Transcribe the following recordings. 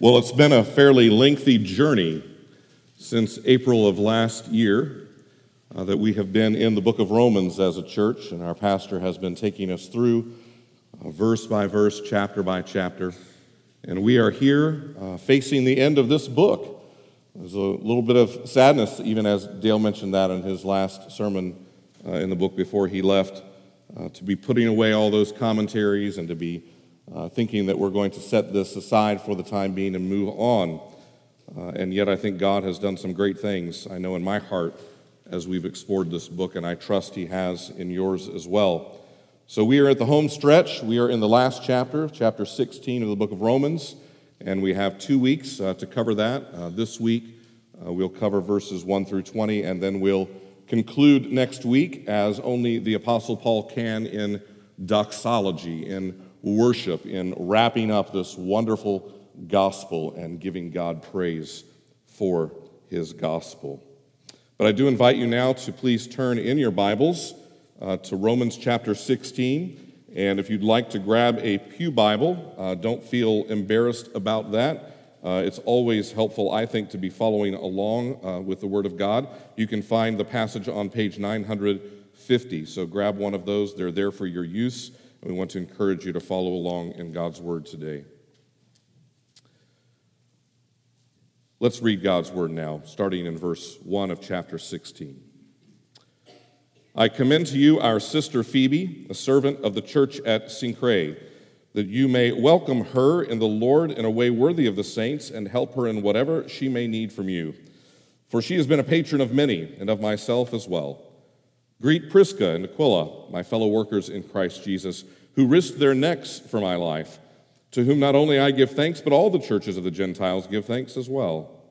Well, it's been a fairly lengthy journey since April of last year uh, that we have been in the book of Romans as a church, and our pastor has been taking us through uh, verse by verse, chapter by chapter. And we are here uh, facing the end of this book. There's a little bit of sadness, even as Dale mentioned that in his last sermon uh, in the book before he left, uh, to be putting away all those commentaries and to be uh, thinking that we're going to set this aside for the time being and move on. Uh, and yet, I think God has done some great things, I know, in my heart as we've explored this book, and I trust He has in yours as well. So, we are at the home stretch. We are in the last chapter, chapter 16 of the book of Romans, and we have two weeks uh, to cover that. Uh, this week, uh, we'll cover verses 1 through 20, and then we'll conclude next week as only the Apostle Paul can in doxology, in worship in wrapping up this wonderful gospel and giving God praise for his gospel. But I do invite you now to please turn in your Bibles uh, to Romans chapter 16. And if you'd like to grab a Pew Bible, uh, don't feel embarrassed about that. Uh, it's always helpful, I think, to be following along uh, with the Word of God. You can find the passage on page 950. So grab one of those, they're there for your use. And we want to encourage you to follow along in God's Word today. Let's read God's Word now, starting in verse 1 of chapter 16. I commend to you our sister Phoebe, a servant of the church at Cenchreae, that you may welcome her in the Lord in a way worthy of the saints and help her in whatever she may need from you. For she has been a patron of many and of myself as well. Greet Prisca and Aquila, my fellow workers in Christ Jesus, who risked their necks for my life, to whom not only I give thanks, but all the churches of the Gentiles give thanks as well.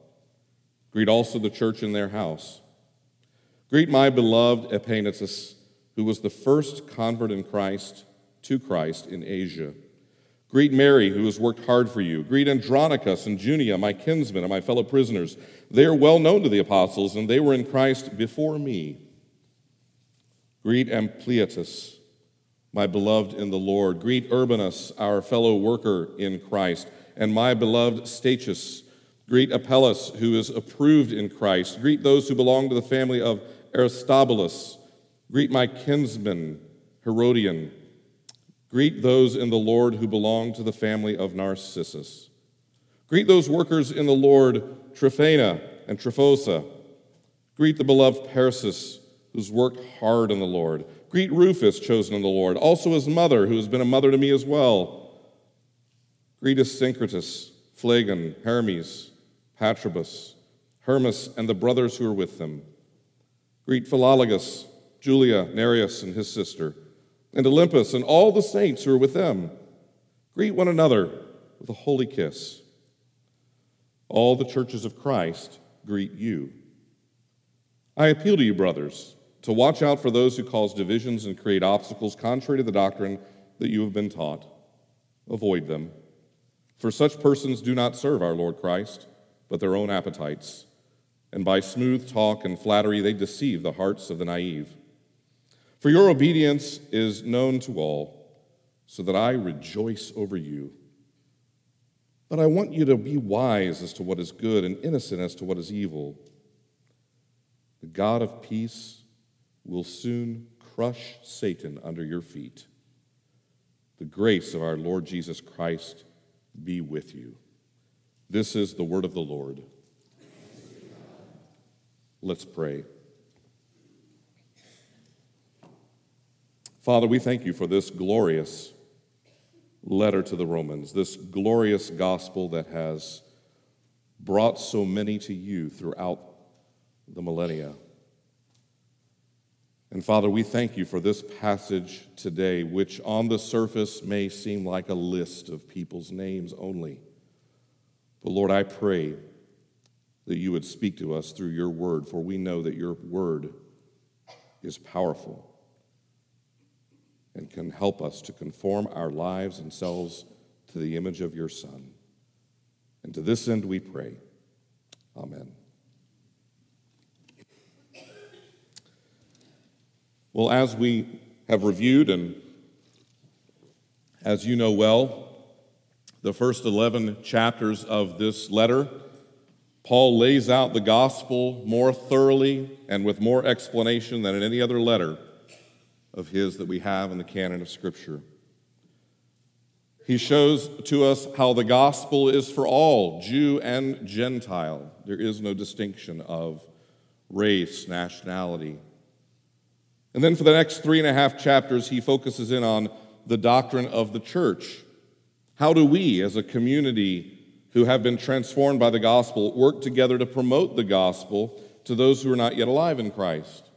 Greet also the church in their house. Greet my beloved Epaenetus, who was the first convert in Christ to Christ in Asia. Greet Mary, who has worked hard for you. Greet Andronicus and Junia, my kinsmen and my fellow prisoners. They are well known to the apostles, and they were in Christ before me. Greet Ampliatus, my beloved in the Lord. Greet Urbanus, our fellow worker in Christ, and my beloved Statius. Greet Apelles, who is approved in Christ. Greet those who belong to the family of Aristobulus. Greet my kinsman, Herodion. Greet those in the Lord who belong to the family of Narcissus. Greet those workers in the Lord, Tryphena and Tryphosa. Greet the beloved Persis who's worked hard in the Lord. Greet Rufus, chosen in the Lord, also his mother, who has been a mother to me as well. Greet Asyncritus, Phlegon, Hermes, Patrobas, Hermas, and the brothers who are with them. Greet Philologus, Julia, Nereus, and his sister, and Olympas, and all the saints who are with them. Greet one another with a holy kiss. All the churches of Christ greet you. I appeal to you, brothers to watch out for those who cause divisions and create obstacles contrary to the doctrine that you have been taught. Avoid them. For such persons do not serve our Lord Christ, but their own appetites. And by smooth talk and flattery, they deceive the hearts of the naive. For your obedience is known to all, so that I rejoice over you. But I want you to be wise as to what is good and innocent as to what is evil. The God of peace will soon crush Satan under your feet. The grace of our Lord Jesus Christ be with you. This is the word of the Lord. Let's pray. Father, we thank you for this glorious letter to the Romans, this glorious gospel that has brought so many to you throughout the millennia. And Father, we thank you for this passage today, which on the surface may seem like a list of people's names only. But Lord, I pray that you would speak to us through your word, for we know that your word is powerful and can help us to conform our lives and selves to the image of your Son. And to this end we pray. Amen. Well, as we have reviewed, and as you know well, The first 11 chapters of this letter, Paul lays out the gospel more thoroughly and with more explanation than in any other letter of his that we have in the canon of Scripture. He shows to us how the gospel is for all, Jew and Gentile. There is no distinction of race, nationality. And then for the next three and a half chapters, he focuses in on the doctrine of the church. How do we, as a community who have been transformed by the gospel, work together to promote the gospel to those who are not yet alive in Christ?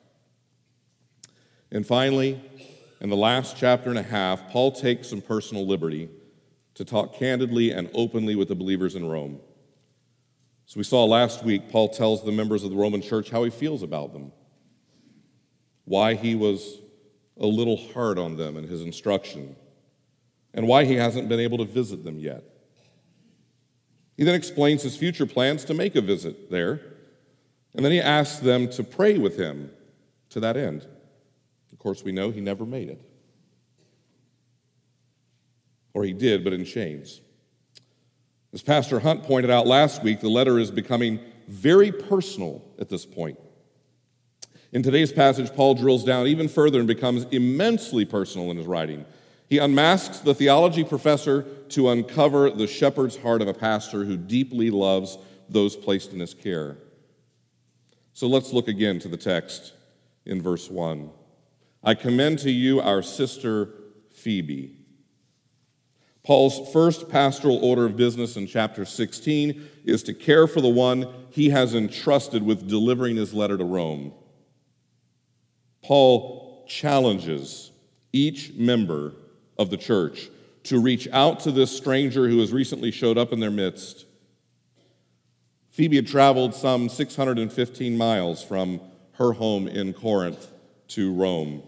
And finally, in the last chapter and a half, Paul takes some personal liberty to talk candidly and openly with the believers in Rome. So we saw last week, Paul tells the members of the Roman church how he feels about them, why he was a little hard on them in his instruction, and why he hasn't been able to visit them yet. He then explains his future plans to make a visit there, and then he asks them to pray with him to that end. Of course, we know he never made it. Or he did, but in chains. As Pastor Hunt pointed out last week, the letter is becoming very personal at this point. In today's passage, Paul drills down even further and becomes immensely personal in his writing. He unmasks the theology professor to uncover the shepherd's heart of a pastor who deeply loves those placed in his care. So let's look again to the text in verse 1. I commend to you our sister Phoebe. Paul's first pastoral order of business in chapter 16 is to care for the one he has entrusted with delivering his letter to Rome. Paul challenges each member of the church to reach out to this stranger who has recently showed up in their midst. Phoebe had traveled some 615 miles from her home in Corinth to Rome.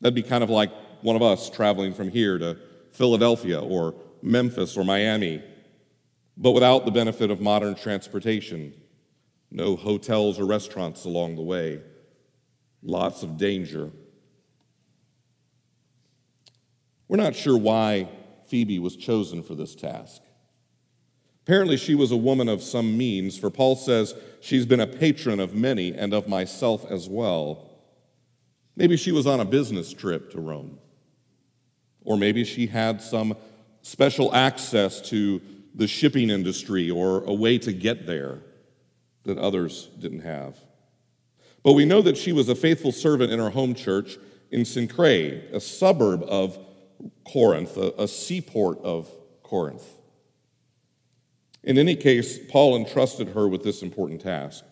That'd be kind of like one of us traveling from here to Philadelphia or Memphis or Miami, but without the benefit of modern transportation. No hotels or restaurants along the way. Lots of danger. We're not sure why Phoebe was chosen for this task. Apparently, she was a woman of some means, for Paul says she's been a patron of many and of myself as well. Maybe she was on a business trip to Rome. Or maybe she had some special access to the shipping industry or a way to get there that others didn't have. But we know that she was a faithful servant in her home church in Cenchreae, a suburb of Corinth, a, a seaport of Corinth. In any case, Paul entrusted her with this important task.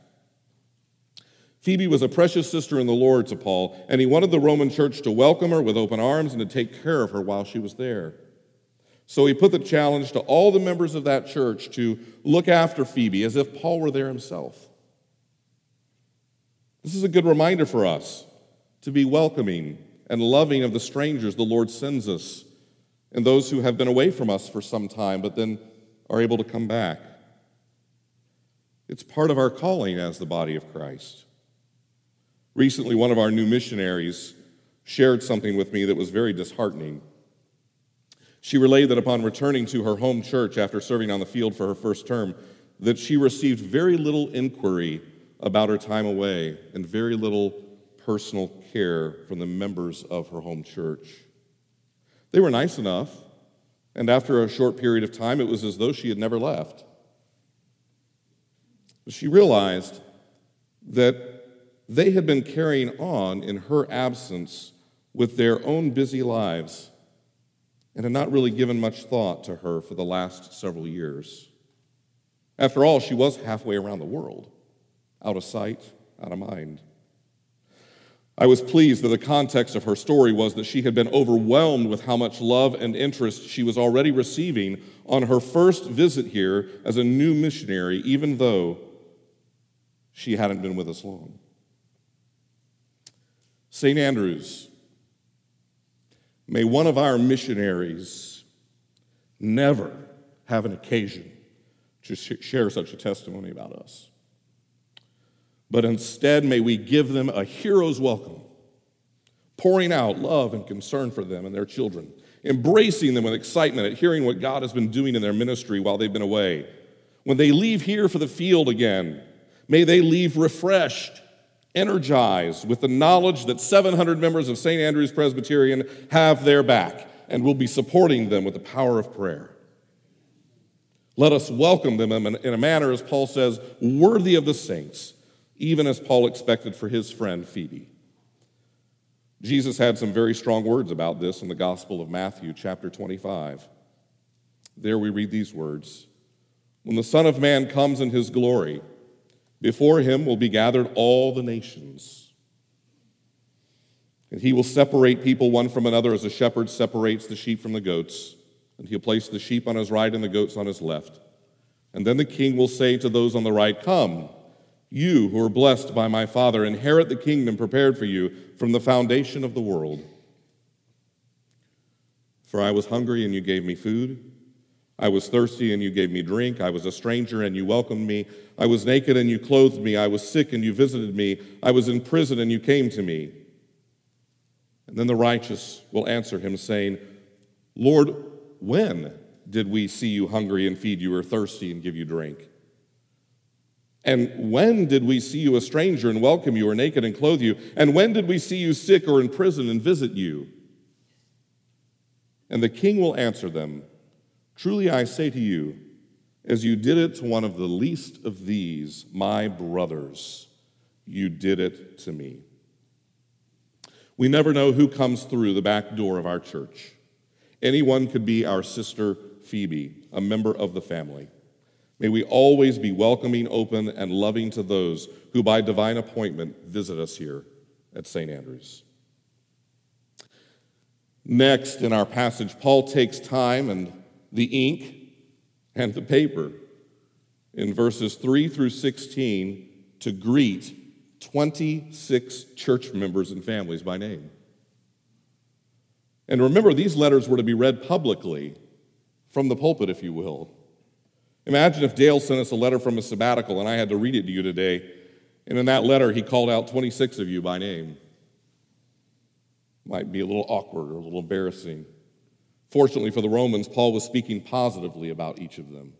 Phoebe was a precious sister in the Lord to Paul, and he wanted the Roman church to welcome her with open arms and to take care of her while she was there. So he put the challenge to all the members of that church to look after Phoebe as if Paul were there himself. This is a good reminder for us to be welcoming and loving of the strangers the Lord sends us and those who have been away from us for some time but then are able to come back. It's part of our calling as the body of Christ. Recently, one of our new missionaries shared something with me that was very disheartening. She relayed that upon returning to her home church after serving on the field for her first term, that she received very little inquiry about her time away and very little personal care from the members of her home church. They were nice enough, and after a short period of time, it was as though she had never left. She realized that they had been carrying on in her absence with their own busy lives and had not really given much thought to her for the last several years. After all, she was halfway around the world, out of sight, out of mind. I was pleased that the context of her story was that she had been overwhelmed with how much love and interest she was already receiving on her first visit here as a new missionary, even though she hadn't been with us long. St. Andrews, may one of our missionaries never have an occasion to share such a testimony about us. But instead, may we give them a hero's welcome, pouring out love and concern for them and their children, embracing them with excitement at hearing what God has been doing in their ministry while they've been away. When they leave here for the field again, may they leave refreshed, energized with the knowledge that 700 members of St. Andrew's Presbyterian have their back and will be supporting them with the power of prayer. Let us welcome them in a manner, as Paul says, worthy of the saints, even as Paul expected for his friend Phoebe. Jesus had some very strong words about this in the Gospel of Matthew, chapter 25. There we read these words When the Son of Man comes in his glory, before him will be gathered all the nations. And he will separate people one from another as a shepherd separates the sheep from the goats and he'll place the sheep on his right and the goats on his left. And then the king will say to those on the right, Come, you who are blessed by my Father, inherit the kingdom prepared for you from the foundation of the world. For I was hungry and you gave me food. I was thirsty and you gave me drink. I was a stranger and you welcomed me. I was naked and you clothed me. I was sick and you visited me. I was in prison and you came to me. And then the righteous will answer him, saying, Lord, when did we see you hungry and feed you, or thirsty and give you drink? And when did we see you a stranger and welcome you, or naked and clothe you? And when did we see you sick or in prison and visit you? And the king will answer them Truly I say to you, as you did it to one of the least of these, my brothers, you did it to me. We never know who comes through the back door of our church. Anyone could be our sister Phoebe, a member of the family. May we always be welcoming, open, and loving to those who, by divine appointment, visit us here at St. Andrews. Next, in our passage, Paul takes time and the ink and the paper in verses 3 through 16 to greet 26 church members and families by name. And remember, these letters were to be read publicly from the pulpit, if you will. Imagine if Dale sent us a letter from a sabbatical and I had to read it to you today, and in that letter he called out 26 of you by name. Might be a little awkward or a little embarrassing. Fortunately for the Romans, Paul was speaking positively about each of them.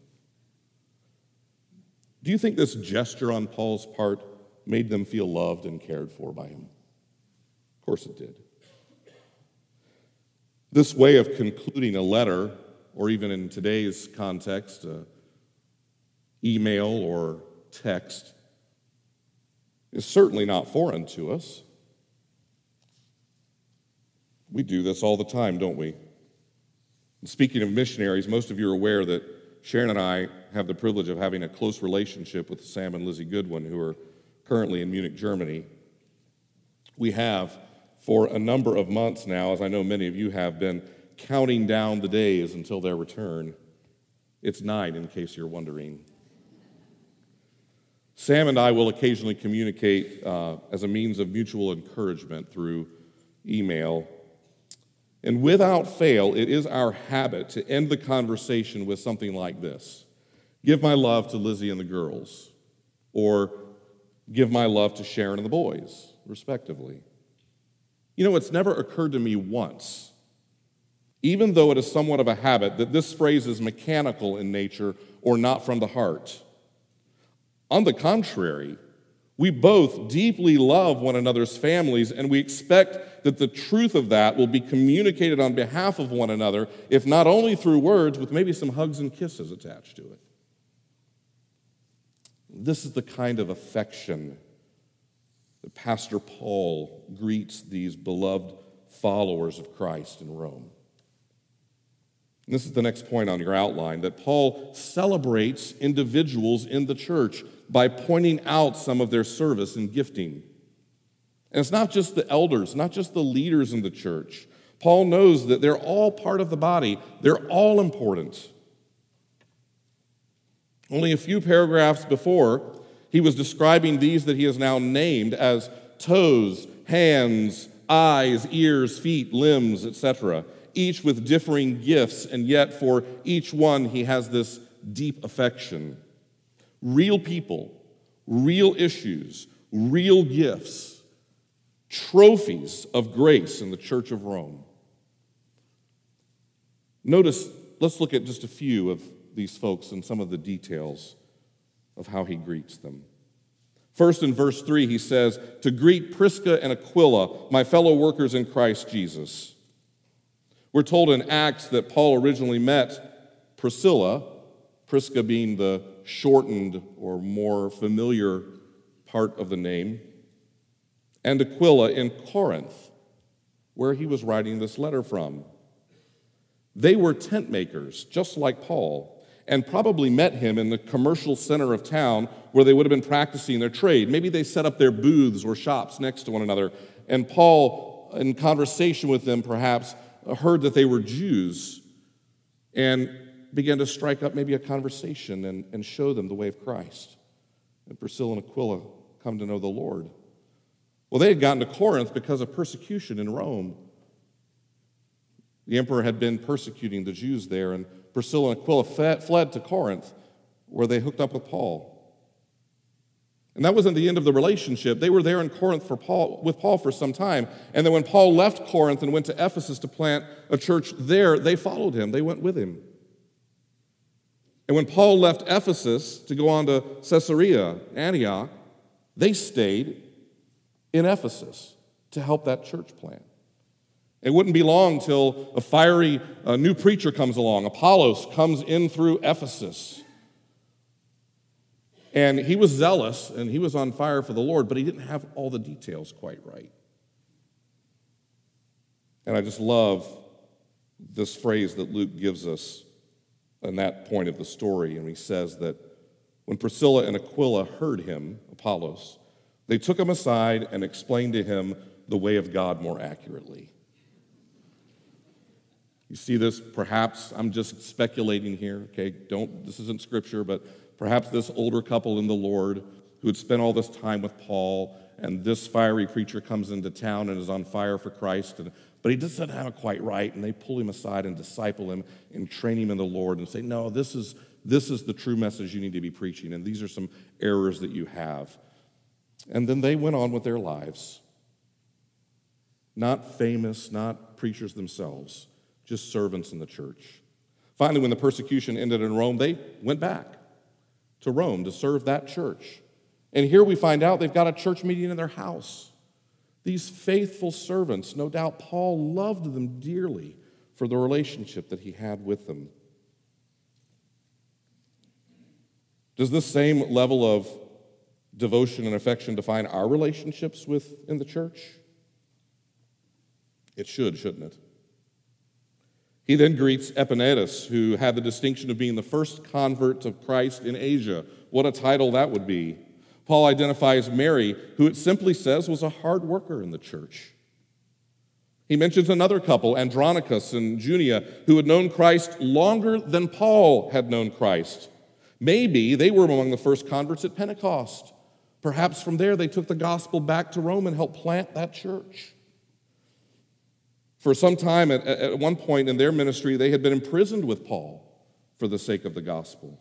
Do you think this gesture on Paul's part made them feel loved and cared for by him? Of course it did. This way of concluding a letter, or even in today's context, uh, email or text, is certainly not foreign to us. We do this all the time, don't we? And speaking of missionaries, most of you are aware that Sharon and I have the privilege of having a close relationship with Sam and Lizzie Goodwin, who are currently in Munich, Germany. We have for a number of months now, as I know many of you have been counting down the days until their return. It's nine, in case you're wondering. Sam and I will occasionally communicate uh, as a means of mutual encouragement through email. And without fail, it is our habit to end the conversation with something like this Give my love to Lizzie and the girls, or give my love to Sharon and the boys, respectively. You know, it's never occurred to me once, even though it is somewhat of a habit, that this phrase is mechanical in nature or not from the heart. On the contrary, we both deeply love one another's families, and we expect that the truth of that will be communicated on behalf of one another, if not only through words, with maybe some hugs and kisses attached to it. This is the kind of affection that Pastor Paul greets these beloved followers of Christ in Rome. And this is the next point on your outline that Paul celebrates individuals in the church by pointing out some of their service and gifting. And it's not just the elders, not just the leaders in the church. Paul knows that they're all part of the body, they're all important. Only a few paragraphs before, he was describing these that he has now named as toes, hands, eyes, ears, feet, limbs, etc., each with differing gifts, and yet for each one he has this deep affection. Real people, real issues, real gifts, trophies of grace in the Church of Rome. Notice, let's look at just a few of these folks and some of the details of how he greets them. First, in verse 3, he says, To greet Prisca and Aquila, my fellow workers in Christ Jesus. We're told in Acts that Paul originally met Priscilla, Prisca being the shortened or more familiar part of the name, and Aquila in Corinth, where he was writing this letter from. They were tent makers, just like Paul and probably met him in the commercial center of town where they would have been practicing their trade. Maybe they set up their booths or shops next to one another. And Paul, in conversation with them, perhaps heard that they were Jews and began to strike up maybe a conversation and, and show them the way of Christ. And Priscilla and Aquila come to know the Lord. Well, they had gotten to Corinth because of persecution in Rome. The emperor had been persecuting the Jews there, and Priscilla and Aquila fled to Corinth, where they hooked up with Paul. And that wasn't the end of the relationship. They were there in Corinth for Paul, with Paul for some time. And then when Paul left Corinth and went to Ephesus to plant a church there, they followed him, they went with him. And when Paul left Ephesus to go on to Caesarea, Antioch, they stayed in Ephesus to help that church plant. It wouldn't be long till a fiery uh, new preacher comes along. Apollos comes in through Ephesus. And he was zealous and he was on fire for the Lord, but he didn't have all the details quite right. And I just love this phrase that Luke gives us in that point of the story. And he says that when Priscilla and Aquila heard him, Apollos, they took him aside and explained to him the way of God more accurately. You see this, perhaps, I'm just speculating here, okay? Don't, this isn't scripture, but perhaps this older couple in the Lord who had spent all this time with Paul, and this fiery preacher comes into town and is on fire for Christ, and, but he doesn't have it quite right, and they pull him aside and disciple him and train him in the Lord and say, No, this is, this is the true message you need to be preaching, and these are some errors that you have. And then they went on with their lives. Not famous, not preachers themselves just servants in the church. Finally, when the persecution ended in Rome, they went back to Rome to serve that church. And here we find out they've got a church meeting in their house. These faithful servants, no doubt Paul loved them dearly for the relationship that he had with them. Does this same level of devotion and affection define our relationships within the church? It should, shouldn't it? He then greets Epaenetus, who had the distinction of being the first convert to Christ in Asia. What a title that would be. Paul identifies Mary, who it simply says was a hard worker in the church. He mentions another couple, Andronicus and Junia, who had known Christ longer than Paul had known Christ. Maybe they were among the first converts at Pentecost. Perhaps from there they took the gospel back to Rome and helped plant that church. For some time, at, at one point in their ministry, they had been imprisoned with Paul for the sake of the gospel.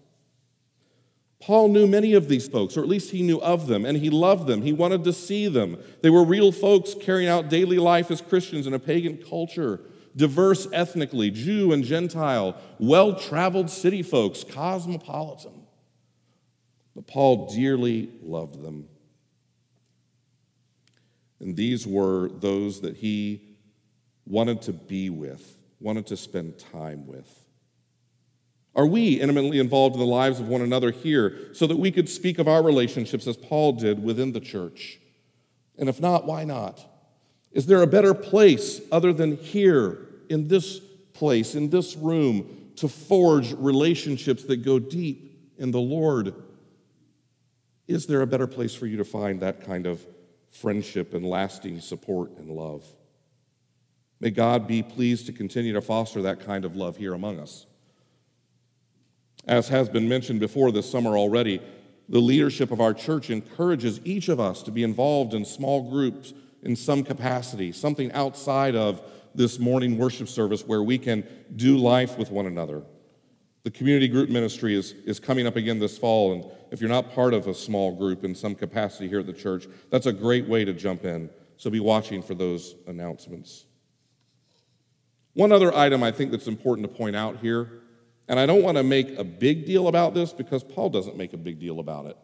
Paul knew many of these folks, or at least he knew of them, and he loved them. He wanted to see them. They were real folks carrying out daily life as Christians in a pagan culture, diverse ethnically, Jew and Gentile, well traveled city folks, cosmopolitan. But Paul dearly loved them. And these were those that he wanted to be with, wanted to spend time with? Are we intimately involved in the lives of one another here so that we could speak of our relationships as Paul did within the church? And if not, why not? Is there a better place other than here, in this place, in this room, to forge relationships that go deep in the Lord? Is there a better place for you to find that kind of friendship and lasting support and love? May God be pleased to continue to foster that kind of love here among us. As has been mentioned before this summer already, the leadership of our church encourages each of us to be involved in small groups in some capacity, something outside of this morning worship service where we can do life with one another. The community group ministry is, is coming up again this fall, and if you're not part of a small group in some capacity here at the church, that's a great way to jump in. So be watching for those announcements. One other item I think that's important to point out here, and I don't want to make a big deal about this because Paul doesn't make a big deal about it.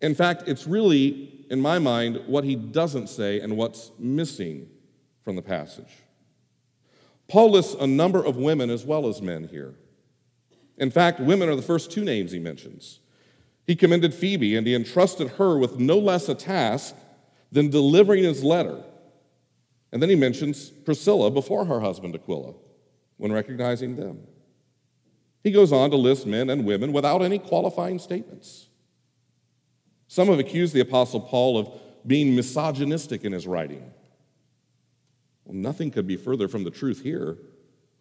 In fact, it's really, in my mind, what he doesn't say and what's missing from the passage. Paul lists a number of women as well as men here. In fact, women are the first two names he mentions. He commended Phoebe and he entrusted her with no less a task than delivering his letter and then he mentions Priscilla before her husband Aquila when recognizing them. He goes on to list men and women without any qualifying statements. Some have accused the Apostle Paul of being misogynistic in his writing. Well, nothing could be further from the truth here.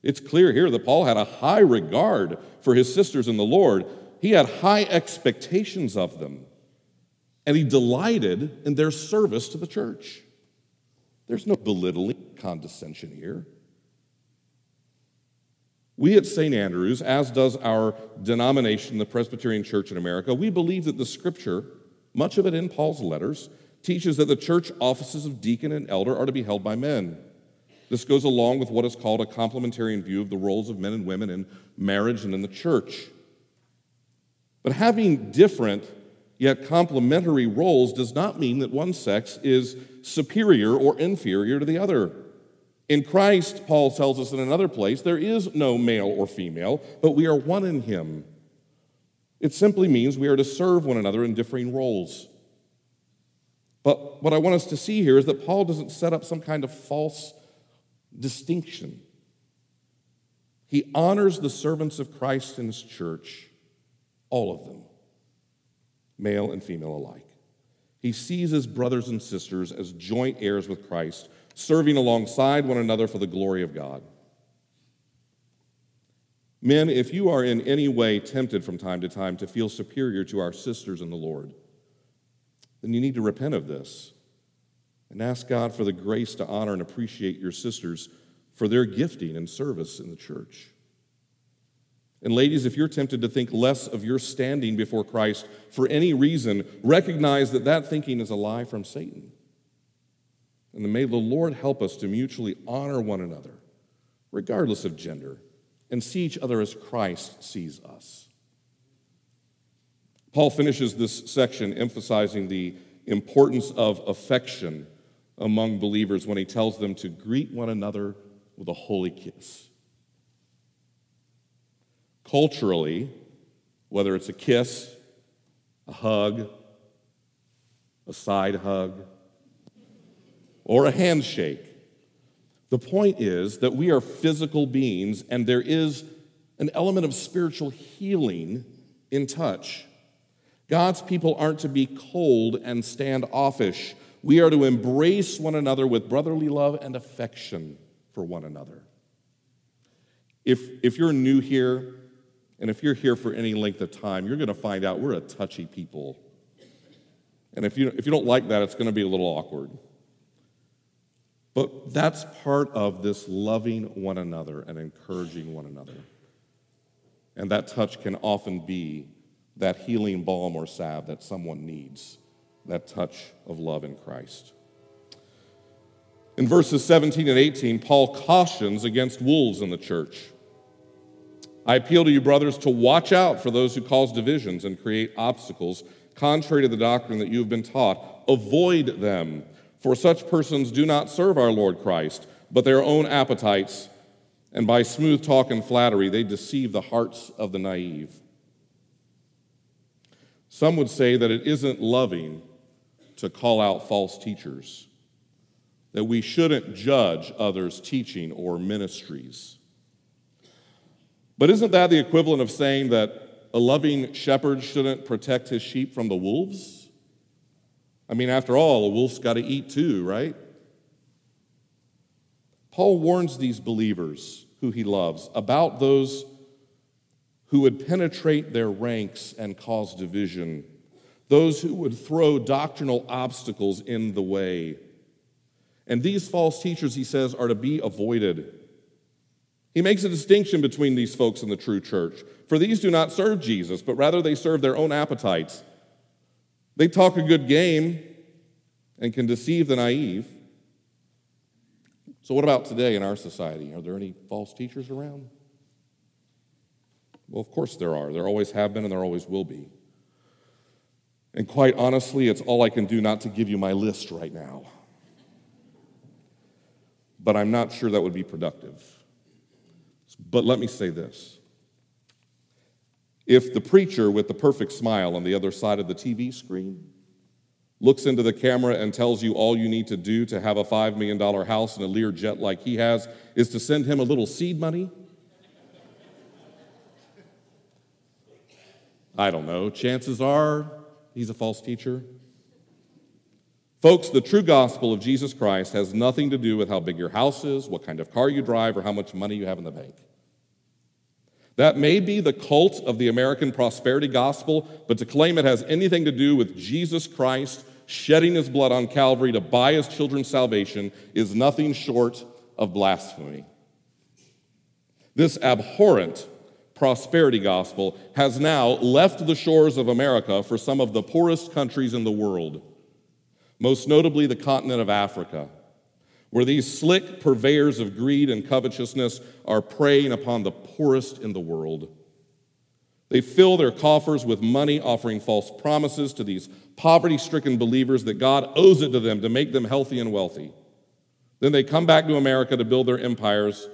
It's clear here that Paul had a high regard for his sisters in the Lord. He had high expectations of them, and he delighted in their service to the church. There's no belittling, condescension here. We at St. Andrews, as does our denomination, the Presbyterian Church in America, we believe that the scripture, much of it in Paul's letters, teaches that the church offices of deacon and elder are to be held by men. This goes along with what is called a complementarian view of the roles of men and women in marriage and in the church. But having different yet complementary roles does not mean that one sex is superior or inferior to the other. In Christ, Paul tells us in another place, there is no male or female, but we are one in him. It simply means we are to serve one another in differing roles. But what I want us to see here is that Paul doesn't set up some kind of false distinction. He honors the servants of Christ in his church, all of them male and female alike. He sees his brothers and sisters as joint heirs with Christ, serving alongside one another for the glory of God. Men, if you are in any way tempted from time to time to feel superior to our sisters in the Lord, then you need to repent of this and ask God for the grace to honor and appreciate your sisters for their gifting and service in the church. And ladies, if you're tempted to think less of your standing before Christ for any reason, recognize that that thinking is a lie from Satan. And may the Lord help us to mutually honor one another, regardless of gender, and see each other as Christ sees us. Paul finishes this section emphasizing the importance of affection among believers when he tells them to greet one another with a holy kiss. Culturally, whether it's a kiss, a hug, a side hug, or a handshake, the point is that we are physical beings and there is an element of spiritual healing in touch. God's people aren't to be cold and standoffish. We are to embrace one another with brotherly love and affection for one another. If, if you're new here, and if you're here for any length of time, you're going to find out we're a touchy people. And if you, if you don't like that, it's going to be a little awkward. But that's part of this loving one another and encouraging one another. And that touch can often be that healing balm or salve that someone needs, that touch of love in Christ. In verses 17 and 18, Paul cautions against wolves in the church. I appeal to you, brothers, to watch out for those who cause divisions and create obstacles contrary to the doctrine that you have been taught. Avoid them, for such persons do not serve our Lord Christ, but their own appetites, and by smooth talk and flattery, they deceive the hearts of the naive. Some would say that it isn't loving to call out false teachers, that we shouldn't judge others' teaching or ministries. But isn't that the equivalent of saying that a loving shepherd shouldn't protect his sheep from the wolves? I mean, after all, a wolf's got to eat too, right? Paul warns these believers who he loves about those who would penetrate their ranks and cause division, those who would throw doctrinal obstacles in the way. And these false teachers, he says, are to be avoided. He makes a distinction between these folks and the true church. For these do not serve Jesus, but rather they serve their own appetites. They talk a good game and can deceive the naive. So, what about today in our society? Are there any false teachers around? Well, of course there are. There always have been and there always will be. And quite honestly, it's all I can do not to give you my list right now. But I'm not sure that would be productive. But let me say this if the preacher with the perfect smile on the other side of the TV screen looks into the camera and tells you all you need to do to have a $5 million house and a Lear jet like he has is to send him a little seed money, I don't know. Chances are he's a false teacher. Folks, the true gospel of Jesus Christ has nothing to do with how big your house is, what kind of car you drive, or how much money you have in the bank. That may be the cult of the American prosperity gospel, but to claim it has anything to do with Jesus Christ shedding his blood on Calvary to buy his children's salvation is nothing short of blasphemy. This abhorrent prosperity gospel has now left the shores of America for some of the poorest countries in the world, most notably the continent of Africa where these slick purveyors of greed and covetousness are preying upon the poorest in the world. They fill their coffers with money, offering false promises to these poverty stricken believers that God owes it to them to make them healthy and wealthy. Then they come back to America to build their empires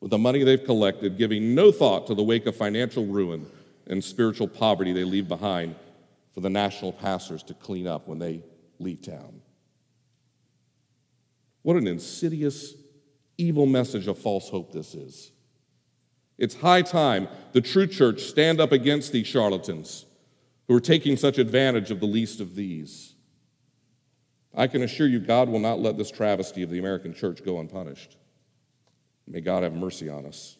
with the money they've collected, giving no thought to the wake of financial ruin and spiritual poverty they leave behind for the national pastors to clean up when they leave town. What an insidious, evil message of false hope this is. It's high time the true church stand up against these charlatans who are taking such advantage of the least of these. I can assure you, God will not let this travesty of the American church go unpunished. May God have mercy on us.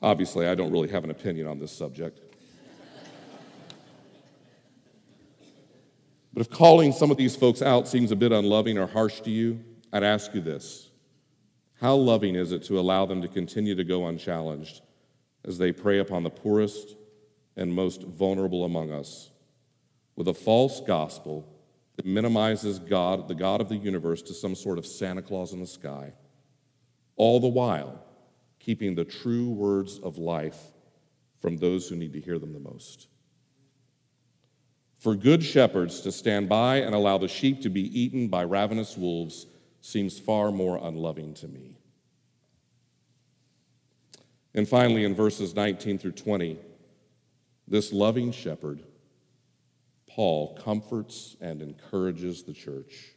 Obviously, I don't really have an opinion on this subject. But if calling some of these folks out seems a bit unloving or harsh to you, I'd ask you this How loving is it to allow them to continue to go unchallenged as they prey upon the poorest and most vulnerable among us with a false gospel that minimizes God, the God of the universe, to some sort of Santa Claus in the sky, all the while keeping the true words of life from those who need to hear them the most? For good shepherds to stand by and allow the sheep to be eaten by ravenous wolves seems far more unloving to me. And finally, in verses 19 through 20, this loving shepherd, Paul, comforts and encourages the church.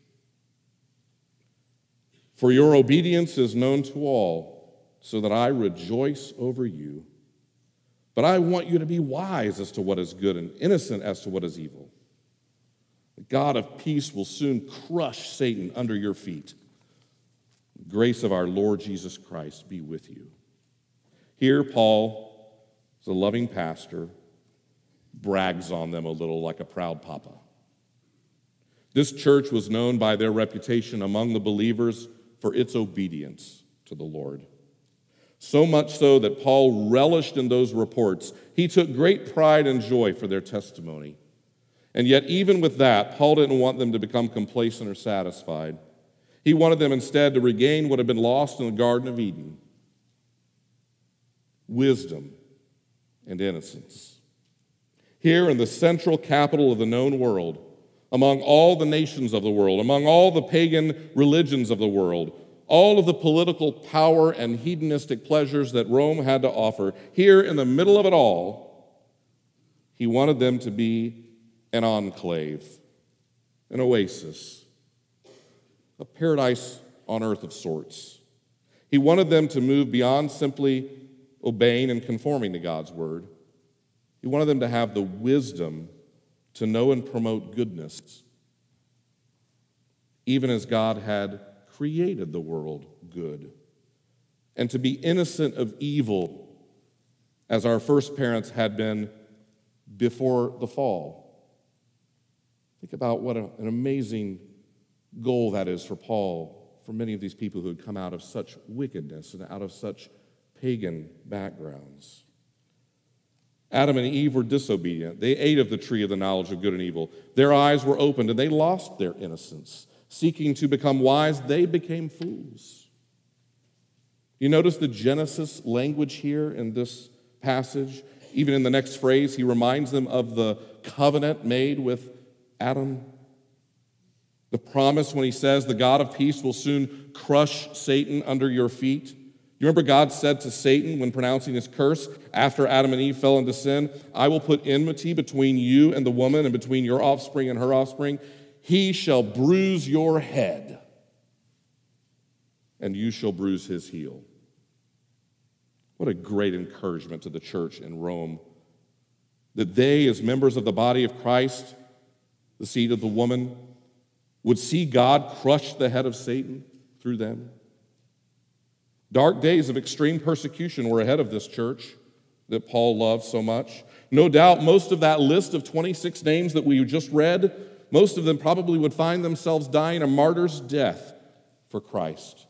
For your obedience is known to all, so that I rejoice over you. But I want you to be wise as to what is good and innocent as to what is evil. The God of peace will soon crush Satan under your feet. The grace of our Lord Jesus Christ be with you. Here, Paul, as a loving pastor, brags on them a little like a proud papa. This church was known by their reputation among the believers for its obedience to the Lord. So much so that Paul relished in those reports. He took great pride and joy for their testimony. And yet, even with that, Paul didn't want them to become complacent or satisfied. He wanted them instead to regain what had been lost in the Garden of Eden wisdom and innocence. Here in the central capital of the known world, among all the nations of the world, among all the pagan religions of the world, all of the political power and hedonistic pleasures that Rome had to offer, here in the middle of it all, he wanted them to be an enclave, an oasis, a paradise on earth of sorts. He wanted them to move beyond simply obeying and conforming to God's word. He wanted them to have the wisdom to know and promote goodness, even as God had created the world good, and to be innocent of evil as our first parents had been before the fall. Think about what a, an amazing goal that is for Paul, for many of these people who had come out of such wickedness and out of such pagan backgrounds. Adam and Eve were disobedient. They ate of the tree of the knowledge of good and evil. Their eyes were opened and they lost their innocence. Seeking to become wise, they became fools. You notice the Genesis language here in this passage? Even in the next phrase, he reminds them of the covenant made with Adam. The promise when he says, The God of peace will soon crush Satan under your feet. You remember God said to Satan when pronouncing his curse after Adam and Eve fell into sin, I will put enmity between you and the woman and between your offspring and her offspring. He shall bruise your head, and you shall bruise his heel. What a great encouragement to the church in Rome that they, as members of the body of Christ, the seed of the woman, would see God crush the head of Satan through them. Dark days of extreme persecution were ahead of this church that Paul loved so much. No doubt, most of that list of 26 names that we just read, most of them probably would find themselves dying a martyr's death for Christ.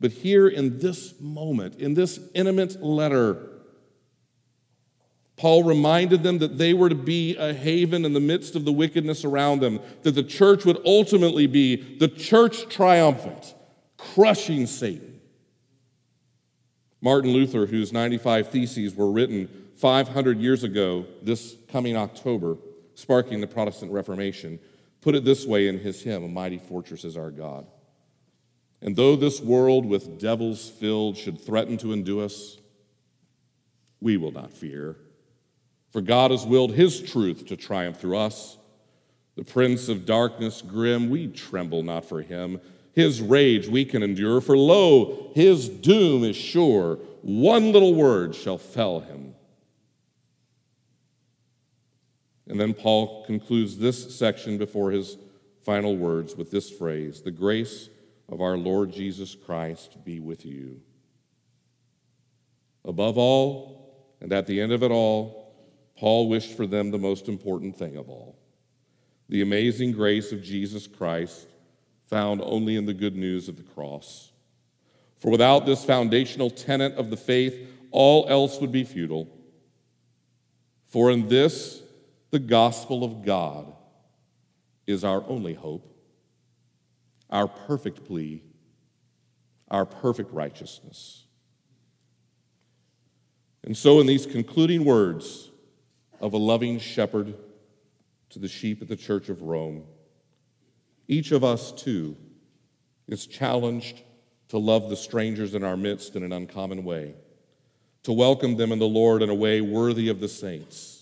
But here in this moment, in this intimate letter, Paul reminded them that they were to be a haven in the midst of the wickedness around them, that the church would ultimately be the church triumphant crushing Satan. Martin Luther, whose 95 Theses were written 500 years ago this coming October, sparking the Protestant Reformation, put it this way in his hymn, A Mighty Fortress is Our God. And though this world with devils filled should threaten to undo us, we will not fear. For God has willed his truth to triumph through us. The prince of darkness grim, we tremble not for him. His rage we can endure, for lo, his doom is sure. One little word shall fell him. And then Paul concludes this section before his final words with this phrase The grace of our Lord Jesus Christ be with you. Above all, and at the end of it all, Paul wished for them the most important thing of all the amazing grace of Jesus Christ found only in the good news of the cross. For without this foundational tenet of the faith, all else would be futile. For in this, the gospel of God is our only hope, our perfect plea, our perfect righteousness. And so, in these concluding words of a loving shepherd to the sheep at the Church of Rome, each of us, too, is challenged to love the strangers in our midst in an uncommon way, to welcome them in the Lord in a way worthy of the saints.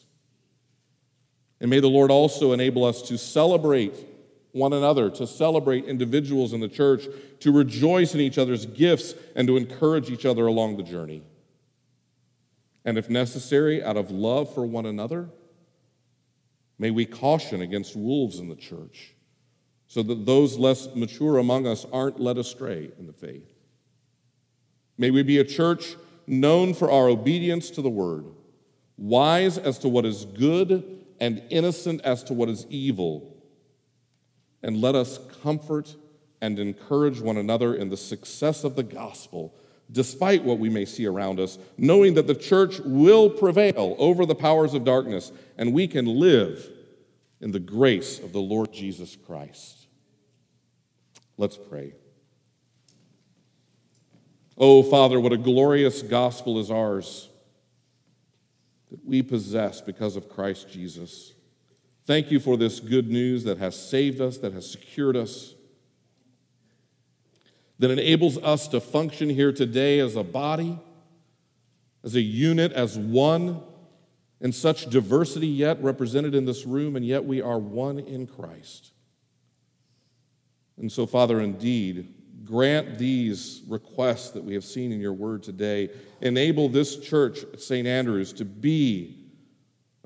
And may the Lord also enable us to celebrate one another, to celebrate individuals in the church, to rejoice in each other's gifts, and to encourage each other along the journey. And if necessary, out of love for one another, may we caution against wolves in the church so that those less mature among us aren't led astray in the faith. May we be a church known for our obedience to the word, wise as to what is good and innocent as to what is evil. And let us comfort and encourage one another in the success of the gospel, despite what we may see around us, knowing that the church will prevail over the powers of darkness and we can live in the grace of the Lord Jesus Christ. Let's pray. Oh, Father, what a glorious gospel is ours we possess because of Christ Jesus. Thank you for this good news that has saved us, that has secured us, that enables us to function here today as a body, as a unit, as one in such diversity yet represented in this room, and yet we are one in Christ. And so, Father, indeed, grant these requests that we have seen in your word today. Enable this church at St. Andrews to be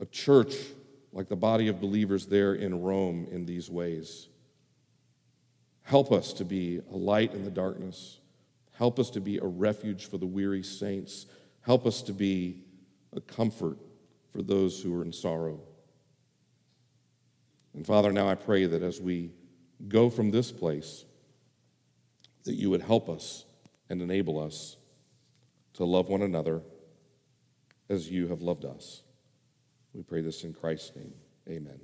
a church like the body of believers there in Rome in these ways. Help us to be a light in the darkness. Help us to be a refuge for the weary saints. Help us to be a comfort for those who are in sorrow. And Father, now I pray that as we go from this place, that you would help us and enable us to love one another as you have loved us. We pray this in Christ's name. Amen.